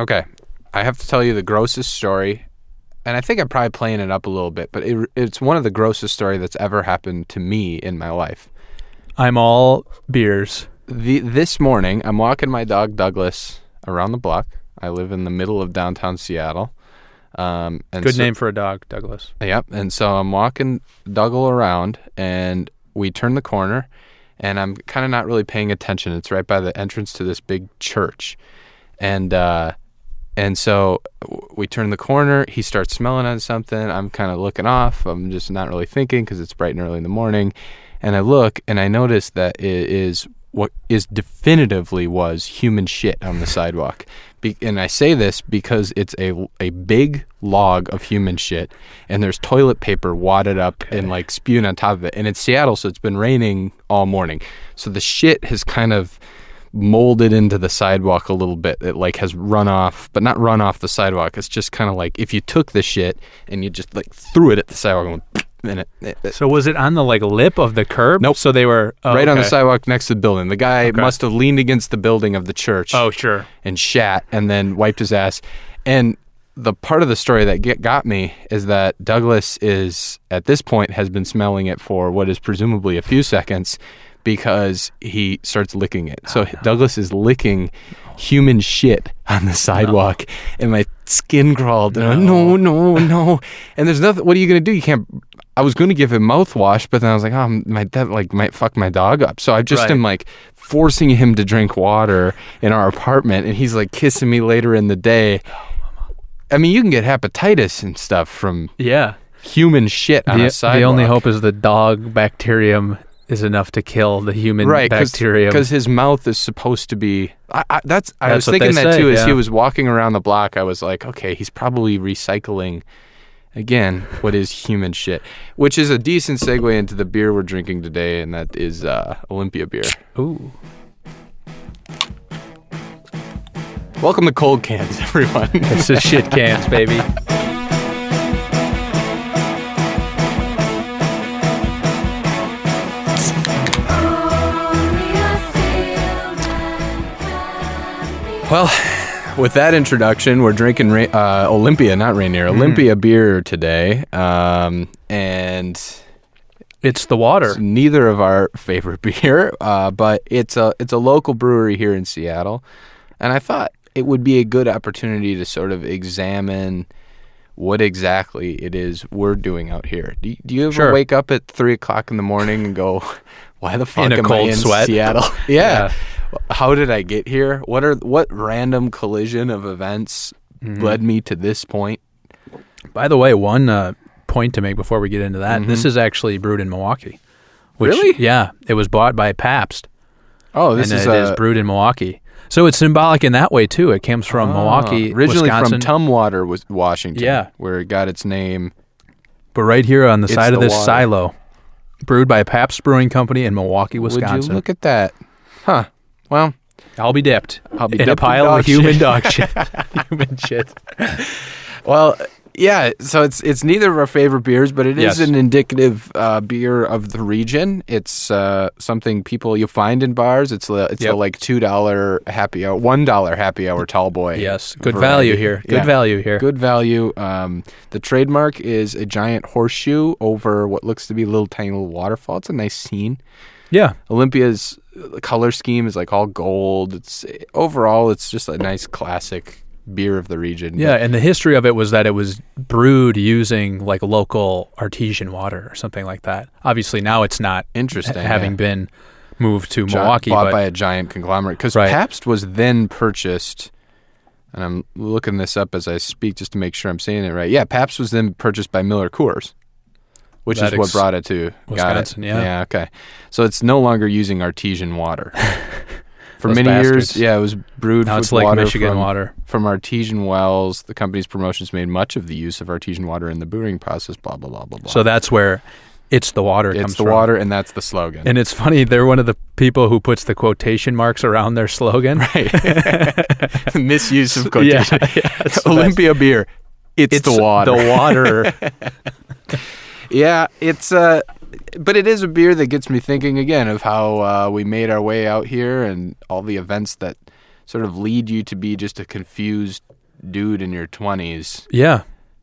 Okay, I have to tell you the grossest story, and I think I'm probably playing it up a little bit, but it, it's one of the grossest story that's ever happened to me in my life. I'm all beers. The this morning, I'm walking my dog Douglas around the block. I live in the middle of downtown Seattle. Um, and Good so- name for a dog, Douglas. Yep. And so I'm walking Dougal around, and we turn the corner, and I'm kind of not really paying attention. It's right by the entrance to this big church, and uh, and so we turn the corner. He starts smelling on something. I'm kind of looking off. I'm just not really thinking because it's bright and early in the morning, and I look and I notice that it is what is definitively was human shit on the sidewalk. Be- and I say this because it's a a big log of human shit, and there's toilet paper wadded up and like spewing on top of it. And it's Seattle, so it's been raining all morning, so the shit has kind of molded into the sidewalk a little bit. It like has run off, but not run off the sidewalk. It's just kind of like if you took the shit and you just like threw it at the sidewalk and, went, and it, it, it- So was it on the like lip of the curb? Nope. So they were oh, right on the sidewalk next to the building. The guy Okay. must have leaned against the building of the church Oh sure. and shat and then wiped his ass. And the part of the story that get, got me is that Douglas is at this point has been smelling it for what is presumably a few seconds because he starts licking it. So oh, Douglas is licking human shit on the sidewalk and my skin crawled. And no. No no and there's nothing what are you going to do? You can't I was going to give him mouthwash but then I was like oh my that like might fuck my dog up. So I just Right. am like forcing him to drink water in our apartment and he's like kissing me later in the day. Oh, I mean you can get hepatitis and stuff from Yeah. human shit on The, a sidewalk the only hope is the dog bacterium is enough to kill the human right bacterium. because his mouth is supposed to be I, I, that's i That's was thinking that say, too as he was walking around the block i was like okay he's probably recycling again what is human shit which is a decent segue into the beer we're drinking today and that is uh, olympia beer Ooh. welcome to cold cans everyone This is shit cans, baby. Well with that introduction we're drinking uh, olympia not rainier Mm. olympia beer today um, and It's the water. It's neither of our favorite beer, uh, but it's a it's a local brewery here in Seattle, and I thought it would be a good opportunity to sort of examine what exactly it is we're doing out here. Do you, do you ever Sure. wake up at three o'clock in the morning and go, "Why the fuck In a am cold I in sweat? Seattle?" yeah. Yeah. How did I get here? What are what random collision of events Mm-hmm. led me to this point? By the way, one uh, point to make before we get into that: this is actually brewed in Milwaukee. Which, Mm-hmm. Really? Yeah, it was bought by Pabst, Oh, this and is it a, is brewed in Milwaukee. So it's symbolic in that way too. It comes from Milwaukee, Ah, originally Wisconsin, from Tumwater, was Washington. Yeah. where it got its name. but right here on the It's side of the this water. silo, brewed by Pabst Brewing Company in Milwaukee, Would Wisconsin. you look at that? Huh. Well, I'll be dipped. I'll be in dipped a in pile of human shit. dog shit. human shit. well, yeah. So it's it's neither of our favorite beers, but it is Yes. an indicative uh, beer of the region. It's uh, something people you find in bars. It's a, it's a Yep. like two dollar happy hour, one dollar happy hour tall boy. Yes, good variety. value here. Good Yeah. value here. Good value. Um, the trademark is a giant horseshoe over what looks to be a little tiny little waterfall. It's a nice scene. Yeah, Olympia's uh, color scheme is like all gold. It's overall, it's just a nice classic beer of the region. yeah, and the history of it was that it was brewed using like local artesian water or something like that. Obviously, now it's not Interesting, having yeah. been moved to Gi- Milwaukee. bought but by a giant conglomerate. Because Right. Pabst was then purchased, and I'm looking this up as I speak just to make sure I'm saying it right. Yeah, Pabst was then purchased by Miller Coors, which That is what brought it to got it. Wisconsin, yeah. yeah, okay. So it's no longer using artesian water. For many years, yeah, it was brewed now with it's like water Michigan from, water. from artesian wells. The company's promotions made much of the use of artesian water in the brewing process. Blah blah blah blah blah. So that's where it's the water it's the from. water, and that's the slogan. And it's funny, they're one of the people who puts the quotation marks around their slogan. Right. misuse of quotation. yeah, the Olympia beer. It's, It's the water. The water. Yeah, it's uh but it is a beer that gets me thinking again of how uh, we made our way out here and all the events that sort of lead you to be just a confused dude in your 20s. Yeah.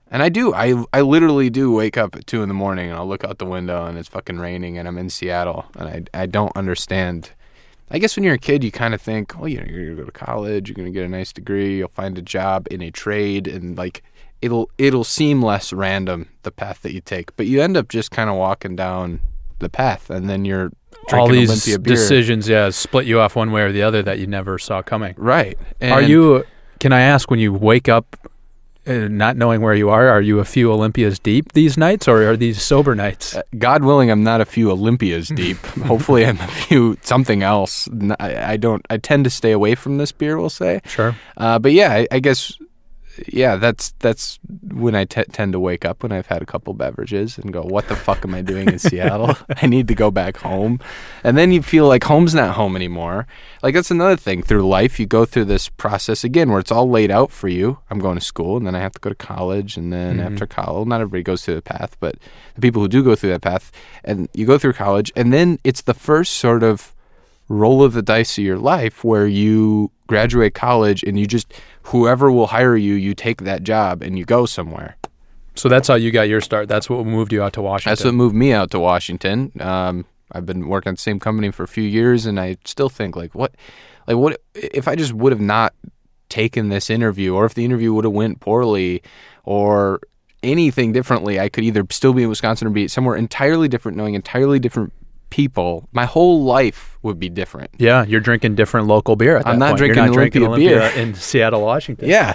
And I do. I I literally do wake up at two in the morning and I'll look out the window and it's fucking raining and I'm in Seattle and I I don't understand. I guess when you're a kid, you kind of think, oh, you know, you're gonna go to college, you're gonna get a nice degree, you'll find a job in a trade, and like it'll it'll seem less random the path that you take, but you end up just kind of walking down the path, and then you're All these decisions, yeah, split you off one way or the other that you never saw coming. right? are you? Can I ask when you wake up, uh, not knowing where you are? Are you a few Olympias deep these nights, or are these sober nights? Uh, God willing, I'm not a few Olympias deep. Hopefully, I'm a few something else. I, I don't. I tend to stay away from this beer. We'll say. sure. Uh, but yeah, I, I guess, yeah, that's that's when I t- tend to wake up when I've had a couple beverages and go, "What the fuck am I doing in Seattle? I need to go back home." And then you feel like home's not home anymore. Like that's another thing through life. You go through this process again where it's all laid out for you. I'm going to school, and then I have to go to college, and then Mhm. after college, not everybody goes through the path, but the people who do go through that path, and you go through college, and then it's the first sort of roll of the dice of your life where you graduate college and you just whoever will hire you you take that job and you go somewhere So that's how you got your start. That's what moved you out to Washington. that's what moved me out to washington um, i've been working at the same company for a few years and i still think like what like what if i just would have not taken this interview or if the interview would have went poorly or anything differently i could either still be in wisconsin or be somewhere entirely different knowing entirely different people my whole life would be different Yeah, you're drinking different local beer. At I'm not point. drinking not drinking Olympia Olympia beer. in Seattle, Washington. Yeah.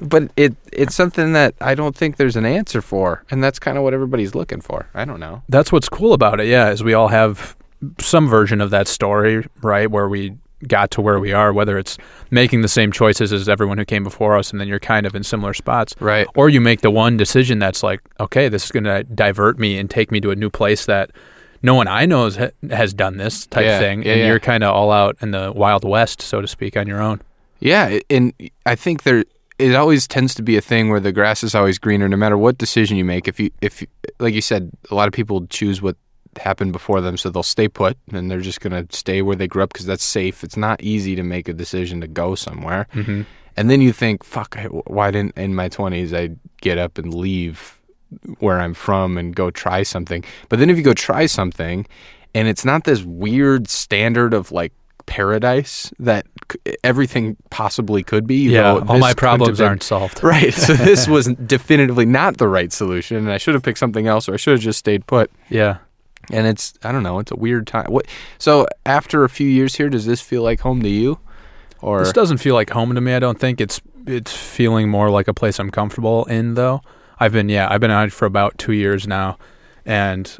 But it it's something that I don't think there's an answer for. And that's kind of what everybody's looking for. I don't know. That's what's cool about it. Yeah, is we all have some version of that story, right? Where we got to where we are, whether it's making the same choices as everyone who came before us, and then you're kind of in similar spots, Right. or you make the one decision that's like, okay, this is going to divert me and take me to a new place that no one I know has, has done this type Yeah, thing, yeah, and yeah. you're kind of all out in the wild west, so to speak, on your own. Yeah, and I think there it always tends to be a thing where the grass is always greener no matter what decision you make. If you if like you said, a lot of people choose what happened before them so they'll stay put and they're just going to stay where they grew up because that's safe. It's not easy to make a decision to go somewhere. Mm-hmm. And then you think, fuck, I- why didn't in my 20s I get up and leave where I'm from and go try something? But then if you go try something and it's not this weird standard of like paradise that everything possibly could be. you Yeah, go, all my problems been- aren't solved. Right. So this was definitively not the right solution. And I should have picked something else or I should have just stayed put. Yeah. And it's, I don't know, it's a weird time. What? So after a few years here, does this feel like home to you? Or This doesn't feel like home to me. I don't think it's it's feeling more like a place I'm comfortable in though. I've been yeah, I've been out for about 2 years now and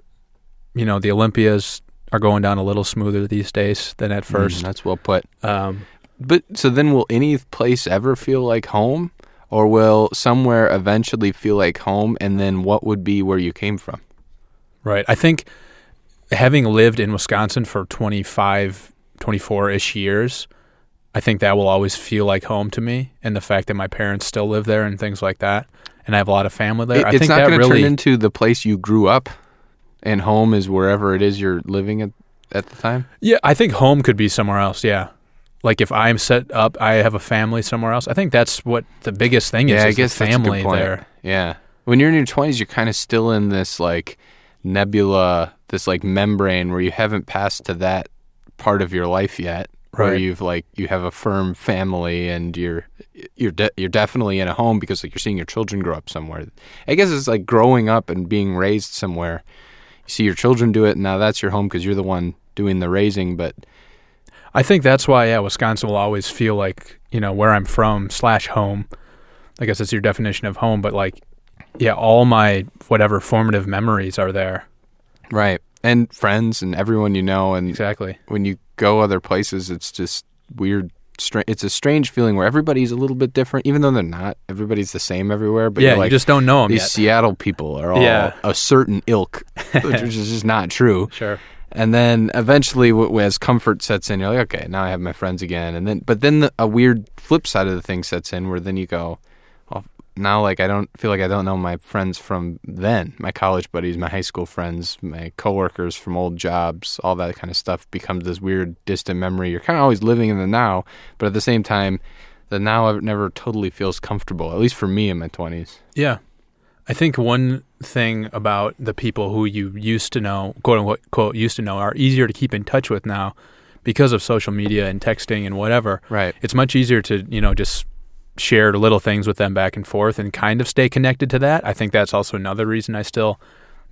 you know, the Olympias are going down a little smoother these days than at Mm, first. that's well put. Um, But so then, will any place ever feel like home, or will somewhere eventually feel like home? And then, what would be where you came from? right. I think having lived in Wisconsin for 25 24ish years, I think that will always feel like home to me and the fact that my parents still live there and things like that and I have a lot of family there. It- I it's think not that going to really turn into the place you grew up, and home is wherever it is you're living at at the time. Yeah, I think home could be somewhere else. Yeah, like if I'm set up, I have a family somewhere else. I think that's what the biggest thing is. yeah, I is the guess good family there. Yeah, when you're in your twenties, you're kind of still in this like nebula, this like membrane where you haven't passed to that part of your life yet. Where Right. you've like you have a firm family and you're you're de- you're definitely in a home because like you're seeing your children grow up somewhere. I guess it's like growing up and being raised somewhere. You see your children do it, and now that's your home because you're the one doing the raising. But I think that's why yeah, Wisconsin will always feel like you know where I'm from slash home. I guess that's your definition of home, but like yeah, all my whatever formative memories are there. right, and friends and everyone you know, and Exactly. when you go other places, it's just weird. Stra- it's a strange feeling where everybody's a little bit different, even though they're not. Everybody's the same everywhere. But yeah, like, you just don't know them these yet. Seattle people are all Yeah. a certain ilk, which is just not true. Sure. And then eventually, as comfort sets in, you're like, okay, now I have my friends again. And then, but then the, a weird flip side of the thing sets in, where then you go, now like I don't feel like I don't know my friends from then, my college buddies, my high school friends, my coworkers from old jobs, all that kind of stuff becomes this weird distant memory. You're kind of always living in the now, but at the same time, the now never totally feels comfortable. At least for me in my 20s. Yeah. I think one thing about the people who you used to know, quote unquote, quote, used to know, are easier to keep in touch with now because of social media and texting and whatever. Right. It's much easier to, you know, just share little things with them back and forth and kind of stay connected to that. I think that's also another reason I still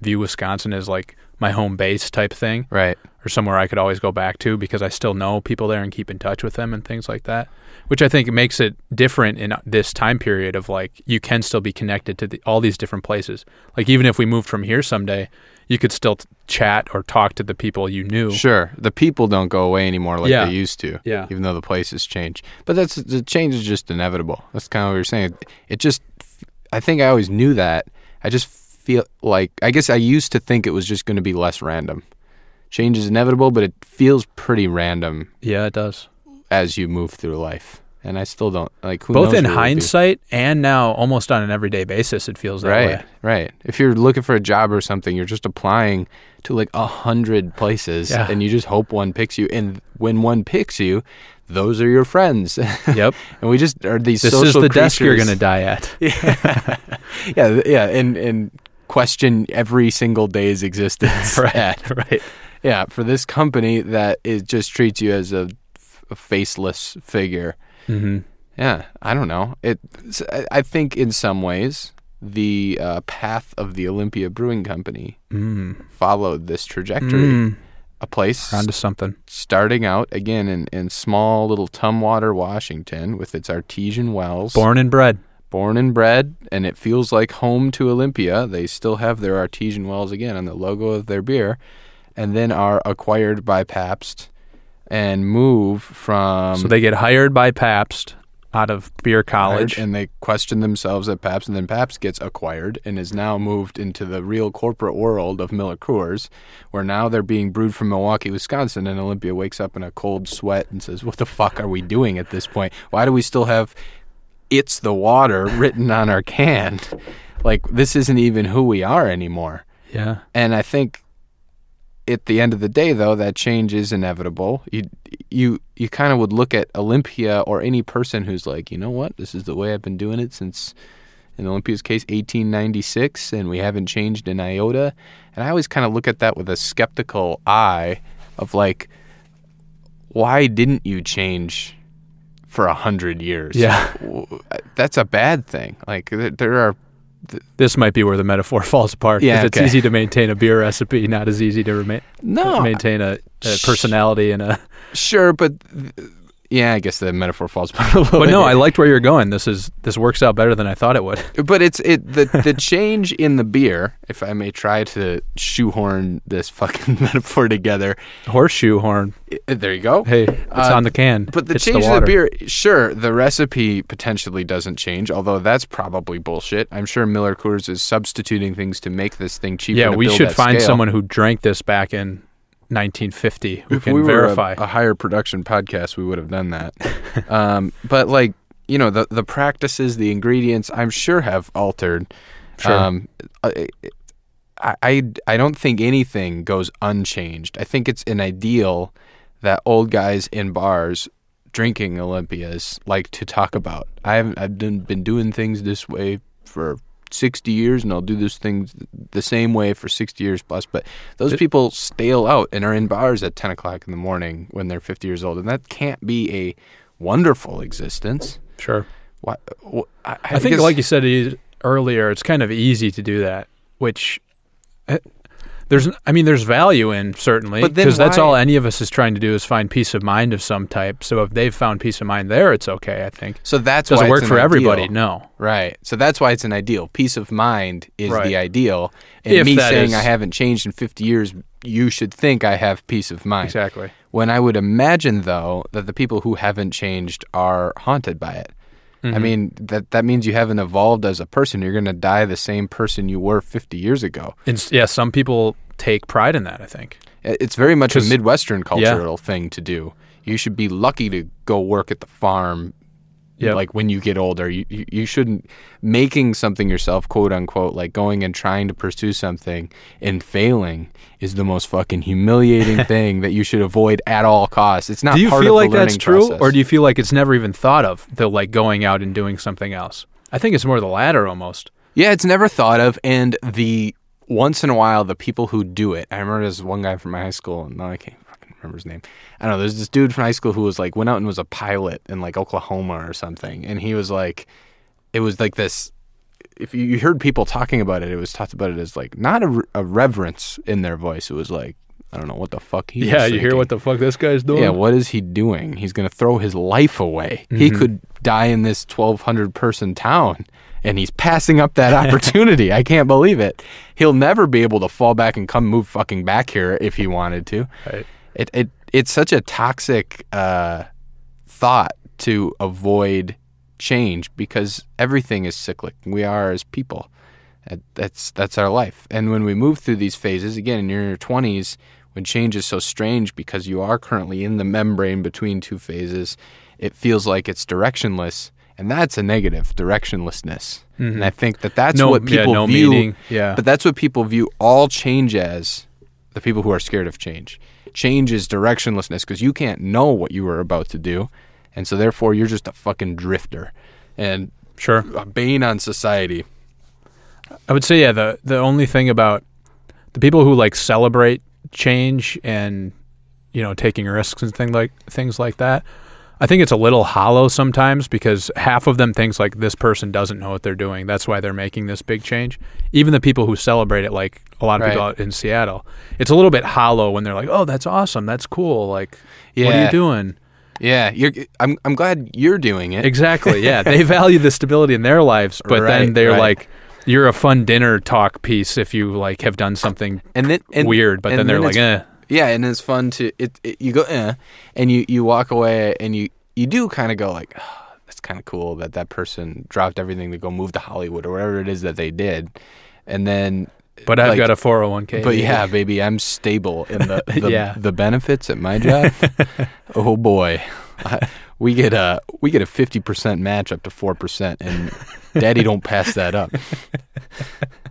view Wisconsin as like my home base type thing Right. or somewhere I could always go back to because I still know people there and keep in touch with them and things like that. Which I think makes it different in this time period of like you can still be connected to the, all these different places. Like even if we moved from here someday, you could still t- chat or talk to the people you knew. Sure. The people don't go away anymore like Yeah. they used to. Yeah. Even though the places change. But that's the change is just inevitable. That's kind of what you're saying. It just I think I always knew that. I just feel like I guess I used to think it was just going to be less random. Change is inevitable, but it feels pretty random Yeah, it does. as you move through life. And I still don't like who Both in where we'll be. hindsight and now almost on an everyday basis it feels that Right, way. right. If you're looking for a job or something, you're just applying to like a hundred places, Yeah. and you just hope one picks you. And when one picks you, those are your friends. Yep. and we just are these. this is the desk you're going to die at. Yeah, th- yeah, and and question every single day's existence. at. right. Yeah, for this company that it just treats you as a, a faceless figure. Mhm. Yeah, I don't know. It. I- I think in some ways the uh, path of the Olympia Brewing Company Mm. followed this trajectory. Mm. A place Onto something. starting out again in, in small little Tumwater, Washington, with its artesian wells. Born and bred. born and bred, and it feels like home to Olympia. They still have their artesian wells again on the logo of their beer, and then are acquired by Pabst and move from. so they get hired by Pabst out of beer college. and they question themselves at Pabst, and then Pabst gets acquired and is now moved into the real corporate world of Miller Coors, where now they're being brewed from Milwaukee, Wisconsin, and Olympia wakes up in a cold sweat and says, "What the fuck are we doing at this point? Why do we still have it's the water written on our can? Like this isn't even who we are anymore." yeah. And I think at the end of the day, though, that change is inevitable. You you you kind of would look at Olympia or any person who's like, you know what, this is the way I've been doing it since, in Olympia's case, 1896, and we haven't changed an iota. And I always kind of look at that with a skeptical eye of like, why didn't you change for a hundred years? Yeah. That's a bad thing. Like there, there are This might be where the metaphor falls apart. 'cause Yeah, it's okay. easy to maintain a beer recipe, not as easy to remain, no maintain a, a personality and a. Sure, but th- yeah, I guess the metaphor falls apart a little But no. I liked where you're going. This is this works out better than I thought it would. But it's it the the change in the beer, if I may try to shoehorn this fucking metaphor together. Horseshoe horn. i- There you go. Hey, it's Uh, on the can. But the It's change in the beer, sure, the recipe potentially doesn't change, although that's probably bullshit. I'm sure Miller Coors is substituting things to make this thing cheaper. Yeah, we should find scale. someone who drank this back in 1950 who if can we were verify. A, a higher production podcast, we would have done that. um, but like you know, the the practices, the ingredients, I'm sure have altered. Sure. Um, I, I I don't think anything goes unchanged. I think it's an ideal that old guys in bars drinking Olympias like to talk about. I haven't I've been, been doing things this way for 60 years and I'll do this things the same way for 60 years plus. But those people stale out and are in bars at 10 o'clock in the morning when they're 50 years old. And that can't be a wonderful existence. sure. Why, wh- I, I think, guess- like you said earlier, it's kind of easy to do that, which eh, there's, I mean, there's value in certainly, because that's all any of us is trying to do is find peace of mind of some type. So if they've found peace of mind there, it's okay. I think so that's doesn't why work it's for an everybody. ideal. No, Right. So that's why it's an ideal. Peace of mind is Right. the ideal. And If me saying is- I haven't changed in 50 years, you should think I have peace of mind. exactly. When I would imagine, though, that the people who haven't changed are haunted by it. Mm-hmm. I mean, that, that means you haven't evolved as a person. You're going to die the same person you were 50 years ago. And yeah, some people take pride in that. I think. It's very much a Midwestern yeah. cultural thing to do. You should be lucky to go work at the farm Yep. like when you get older you, you you shouldn't making something yourself quote unquote like going and trying to pursue something and failing is the most fucking humiliating thing that you should avoid at all costs it's not do you feel like that's true, process. or do you feel like it's never even thought of? The like going out and doing something else. I think it's more the latter almost. Yeah, it's never thought of, and the once in a while the people who do it. I remember this one guy from my high school, and I can't remember his name. I don't know. There's this dude from high school who was like went out and was a pilot in like Oklahoma or something, and he was like, it was like this. If you, you heard people talking about it, it was talked about it as like not a, a reverence in their voice. It was like I don't know what the fuck he. yeah, you hear what the fuck this guy's doing? Yeah, what is he doing? He's going to throw his life away. He Mhm. could die in this 1,200 person town, and he's passing up that opportunity. I can't believe it. He'll never be able to fall back and come move fucking back here if he wanted to. Right. It it it's such a toxic uh, thought to avoid change because everything is cyclic. We are as people. That's that's our life. And when we move through these phases, again, in your twenties, when change is so strange because you are currently in the membrane between two phases, it feels like it's directionless, and that's a negative directionlessness. And I think that that's Mm-hmm. no, what people yeah, no view. meaning. Yeah. But that's what people view all change as. The people who are scared of change. Change is directionlessness because you can't know what you were about to do, and so therefore you're just a fucking drifter and sure. a bane on society. I would say yeah. The the only thing about the people who like celebrate change and you know taking risks and thing like things like that. I think it's a little hollow sometimes because half of them thinks like this person doesn't know what they're doing. That's why they're making this big change. Even the people who celebrate it, like a lot of people out in Seattle, it's a little bit hollow when they're like, "Oh, that's awesome. That's cool. Like, what are you doing?" Yeah, you're. I'm. I'm glad you're doing it. Exactly. Yeah, they value the stability in their lives, but then they're right. like, "You're a fun dinner talk piece if you like have done something And then and, weird." But and then they're like, "Eh." Yeah, and it's fun to it. it you go, eh, and you you walk away, and you you do kind of go like, oh, that's kind of cool that that person dropped everything to go move to Hollywood or whatever it is that they did, and then. But I've like, got a 401k. But yeah, baby, I'm stable in the the, Yeah. the benefits at my job. oh boy, I, we get a we get a fifty percent match up to four percent, and Daddy don't pass that up.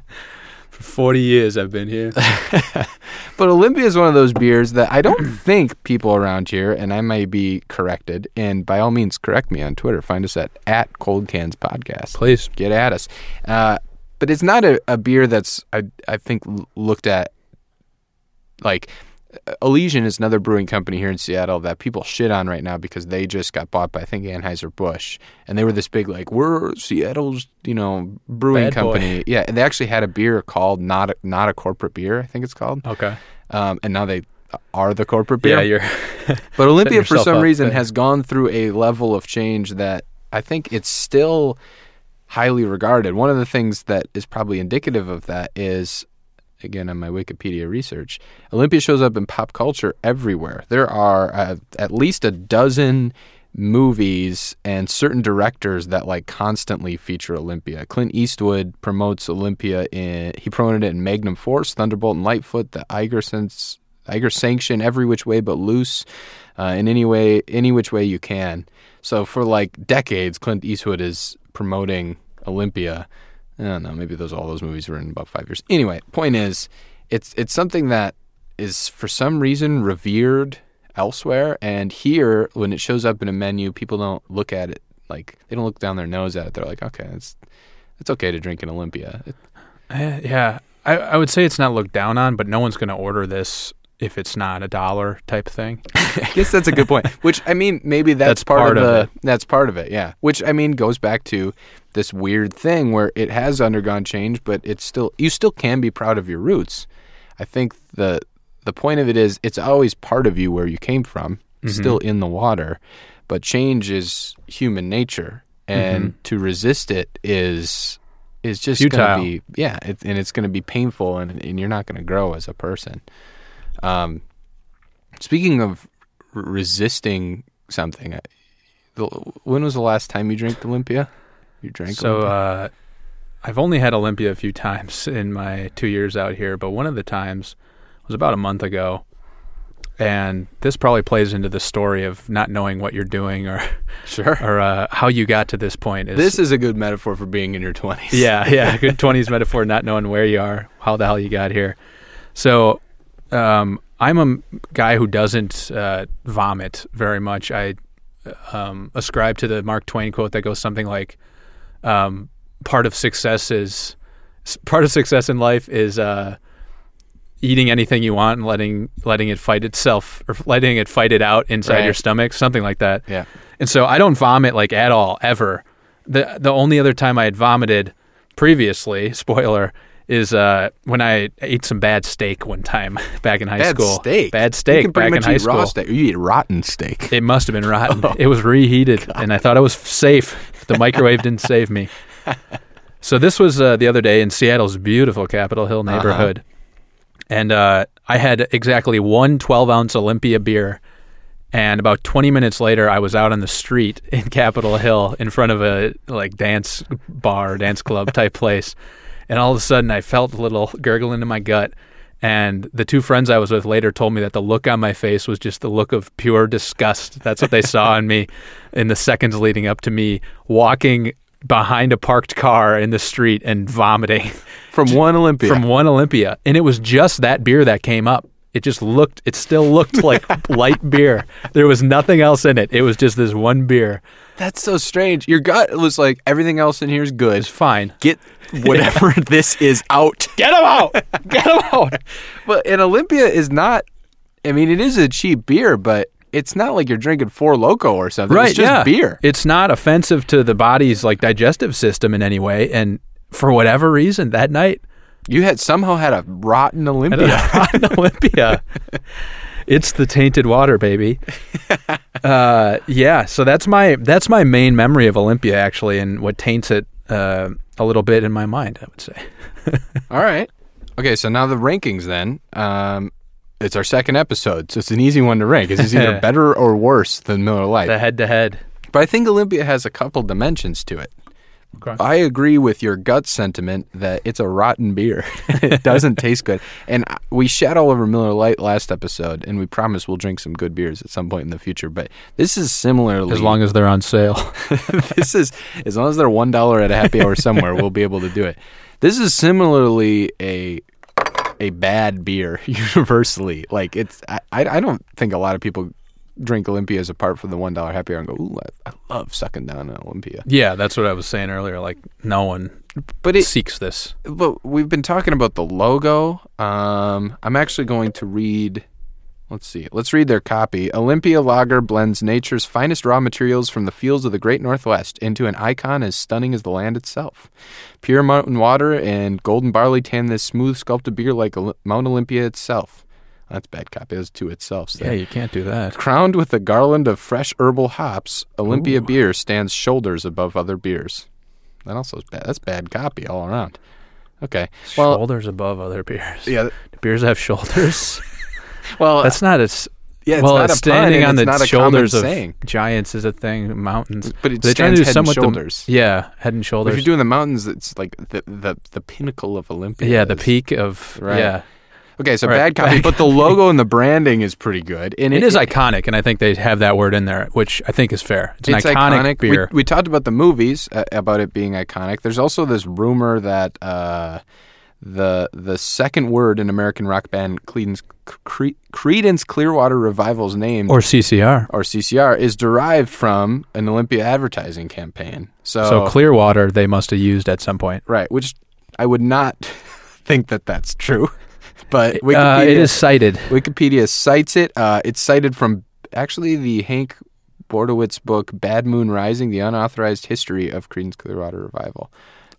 for 40 years I've been here. But Olympia is one of those beers that I don't think people around here, and I may be corrected, and by all means, correct me on Twitter. Find us at at Cold Cans Podcast. Please. Get at us. Uh, but it's not a, a beer that's I I think, looked at like Elysian is another brewing company here in Seattle that people shit on right now because they just got bought by I think Anheuser Busch, and they were this big like we're Seattle's you know brewing Bad boy. company. Yeah, and they actually had a beer called not a, not a corporate beer. I think it's called Okay. um, and now they are the corporate beer. Yeah, you're. but Olympia, for some up reason, there. has gone through a level of change that I think it's still highly regarded. One of the things that is probably indicative of that is, again, on my Wikipedia research, Olympia shows up in pop culture everywhere. There are uh, at least a dozen movies and certain directors that like constantly feature Olympia. Clint Eastwood promotes Olympia in he promoted it in Magnum Force, Thunderbolt and Lightfoot, the Eiger Eiger sanction, every which way but loose, uh, in any way any which way you can. So for like decades, Clint Eastwood is promoting Olympia. I don't know, maybe those all those movies were in about five years. Anyway, point is, it's it's something that is for some reason revered elsewhere, and here when it shows up in a menu, people don't look at it like they don't look down their nose at it. They're like, okay, it's it's okay to drink in Olympia. It- Eh, yeah, I, I would say it's not looked down on, but no one's going to order this if it's not a dollar type thing. I guess that's a good point. Which I mean, maybe that's, That's part, part of the. it. That's part of it. Yeah. Which I mean goes back to this weird thing where it has undergone change, but it's still you still can be proud of your roots. I think the the point of it is it's always part of you where you came from, Mm-hmm. still in the water, but change is human nature, and to resist it is is just going Futile. to be yeah, it, and it's going to be painful, and and you're not going to grow as a person. Um, speaking of r- resisting something, when was the last time you drank Olympia? You drank So Olympia? uh, I've only had Olympia a few times in my two years out here, but one of the times was about a month ago, and this probably plays into the story of not knowing what you're doing or Sure. or uh, how you got to this point. Is, This is a good metaphor for being in your 20s. yeah, yeah, good twenties metaphor, not knowing where you are, how the hell you got here. So, um, I'm a guy who doesn't uh, vomit very much. I um, ascribe to the Mark Twain quote that goes something like, um, "Part of success is part of success in life is uh, eating anything you want and letting letting it fight itself or letting it fight it out inside Right. your stomach, something like that." Yeah. And so I don't vomit like at all ever. The the only other time I had vomited previously, spoiler, is uh, when I ate some bad steak one time back in high Bad school. steak. Bad steak back in high school. steak. You eat rotten steak. It must have been rotten. Oh. It was reheated, and I thought it was safe. The microwave didn't save me. So this was uh, the other day in Seattle's beautiful Capitol Hill Uh-huh. neighborhood, and uh, I had exactly one 12 ounce Olympia beer. And about 20 minutes later, I was out on the street in Capitol Hill in front of a like dance bar, dance club type place. And all of a sudden, I felt a little gurgling in my gut. And the two friends I was with later told me that the look on my face was just the look of pure disgust. That's what they saw in me in the seconds leading up to me walking behind a parked car in the street and vomiting From one Olympia. from one Olympia. And it was just that beer that came up. It just looked, it still looked like light beer. There was nothing else in it. It was just this one beer. That's so strange. Your gut was like, everything else in here is good. It's fine. Get whatever this is out. Get him out! Get him out! But an Olympia is not, I mean, it is a cheap beer, but it's not like you're drinking Four Loco or something. right, It's just yeah. beer. It's not offensive to the body's like digestive system in any way. And for whatever reason, that night, You had somehow had a rotten Olympia. an Olympia. It's the tainted water, baby. Uh, yeah, so that's my that's my main memory of Olympia actually, and what taints it uh, a little bit in my mind. I would say. All right. Okay, so now the rankings then. Um, it's our second episode, so it's an easy one to rank. Is this either better or worse than Miller Lite? The head to head. But I think Olympia has a couple dimensions to it. Okay. I agree with your gut sentiment that it's a rotten beer. it doesn't taste good. And we shat all over Miller Lite last episode, and we promise we'll drink some good beers at some point in the future. But this is similarly As long as they're on sale. this is as long as they're one dollar at a happy hour somewhere, we'll be able to do it. This is similarly a a bad beer universally. Like it's I I don't think a lot of people drink Olympias apart from the one dollar happy hour and go, ooh, I, I love sucking down an Olympia. yeah, that's what I was saying earlier. Like no one But it seeks this. but we've been talking about the logo. Um, I'm actually going to read. Let's see. Let's read their copy. Olympia Lager blends nature's finest raw materials from the fields of the Great Northwest into an icon as stunning as the land itself. Pure mountain water and golden barley tan this smooth sculpted beer like Mount Olympia itself. That's bad copy. That's to itself. Yeah, you can't do that. Crowned with a garland of fresh herbal hops, Olympia beer stands shoulders above other beers. That also is bad. That's bad copy all around. Okay. Well, shoulders above other beers. yeah. Do beers have shoulders? Well, That's not as yeah. It's well. not a pun standing and on it's the shoulders of saying. giants is a thing. Mountains, But it They're stands head and somewhat the- shoulders. yeah, head and shoulders. If you're doing the mountains, it's like the the, the pinnacle of Olympia. yeah, the peak of Right. yeah. Okay, so Right, bad copy, bad but the logo and the branding is pretty good. And It is iconic, and I think they have that word in there, which I think is fair. It's an iconic, We- beer. We, talked about the movies uh, about it being iconic. There's also this rumor that uh, the the second word in American rock band Creedence, Creedence Clearwater Revival's name or CCR. or CCR is derived from an Olympia advertising campaign. So, So Clearwater they must have used at some point. right, which I would not think that that's true, but Uh, it is cited. Wikipedia cites it. Uh, it's cited from actually the Hank Bordowitz book "Bad Moon Rising: The Unauthorized History of Creedence Clearwater Revival."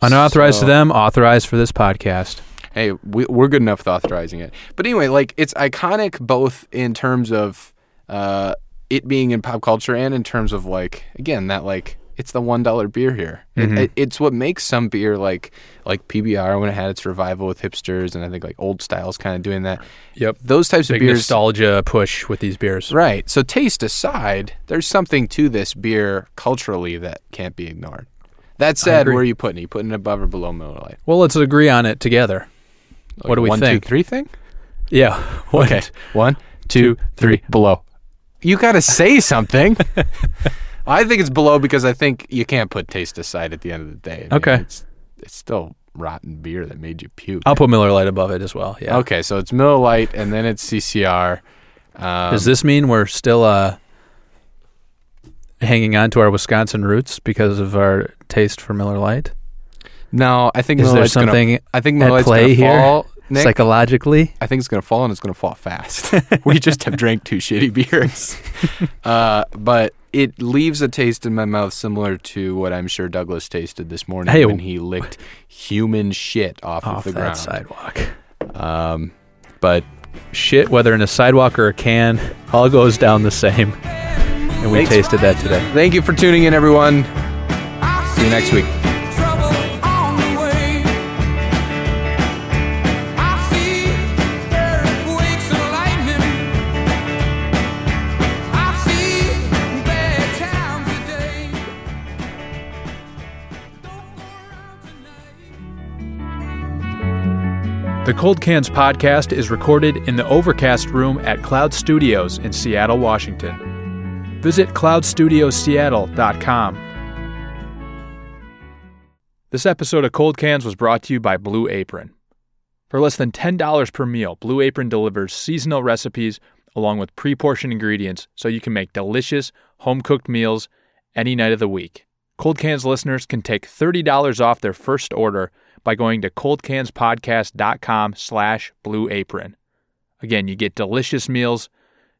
Unauthorized So- to them, authorized for this podcast. Hey, we, we're good enough with authorizing it. But anyway, like it's iconic both in terms of uh, it being in pop culture and in terms of like again that like it's the one dollar beer here. It- Mhm. It, it's what makes some beer like like PBR when it had its revival with hipsters and I think like Old Styles kind of doing that. Yep. Those types Big of beers. nostalgia push with these beers. Right. So taste aside, there's something to this beer culturally that can't be ignored. That said, where are you putting it? You putting it above or below Miller Lite? Well, let's agree on it together. Like What do we one, think? two, three thing? Yeah. What? Okay. One, two, three, below. You got to say something. I think it's below because I think you can't put taste aside at the end of the day. I mean, Okay. It's, it's still rotten beer that made you puke. I'll put Miller Lite above it as well. Yeah. Okay, so it's Miller Lite and then it's CCR. Um, Does this mean we're still uh, hanging on to our Wisconsin roots because of our taste for Miller Lite? no, I think Is Miller there Lite's gonna- something I think at Miller Lite's play gonna here? fall. Nick, psychologically? I think it's gonna fall and it's gonna fall fast. we just have drank two shitty beers, uh, but it leaves a taste in my mouth similar to what I'm sure Douglas tasted this morning Hey, when he licked human shit off, Off of the ground. sidewalk. Um, but Shit, whether in a sidewalk or a can, all goes down the same. And we Thanks. tasted that today. thank you for tuning in, everyone. See you next week. The Cold Cans podcast is recorded in the Overcast Room at Cloud Studios in Seattle, Washington. Visit cloudstudioseattle.com. This episode of Cold Cans was brought to you by Blue Apron. For less than $10 per meal, Blue Apron delivers seasonal recipes along with pre portioned ingredients so you can make delicious, home cooked meals any night of the week. Cold Cans listeners can take $30 off their first order by going to coldcanspodcast.com slash blue apron. Again, you get delicious meals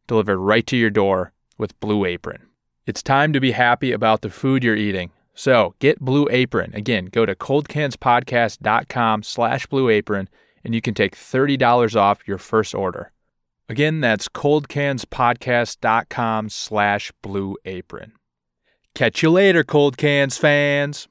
delivered right to your door with Blue Apron. It's time to be happy about the food you're eating. So get Blue Apron. Again, go to coldcanspodcast.com slash blue apron and you can take $30 off your first order. Again, that's coldcanspodcast.com slash blue apron. Catch you later, Cold Cans fans.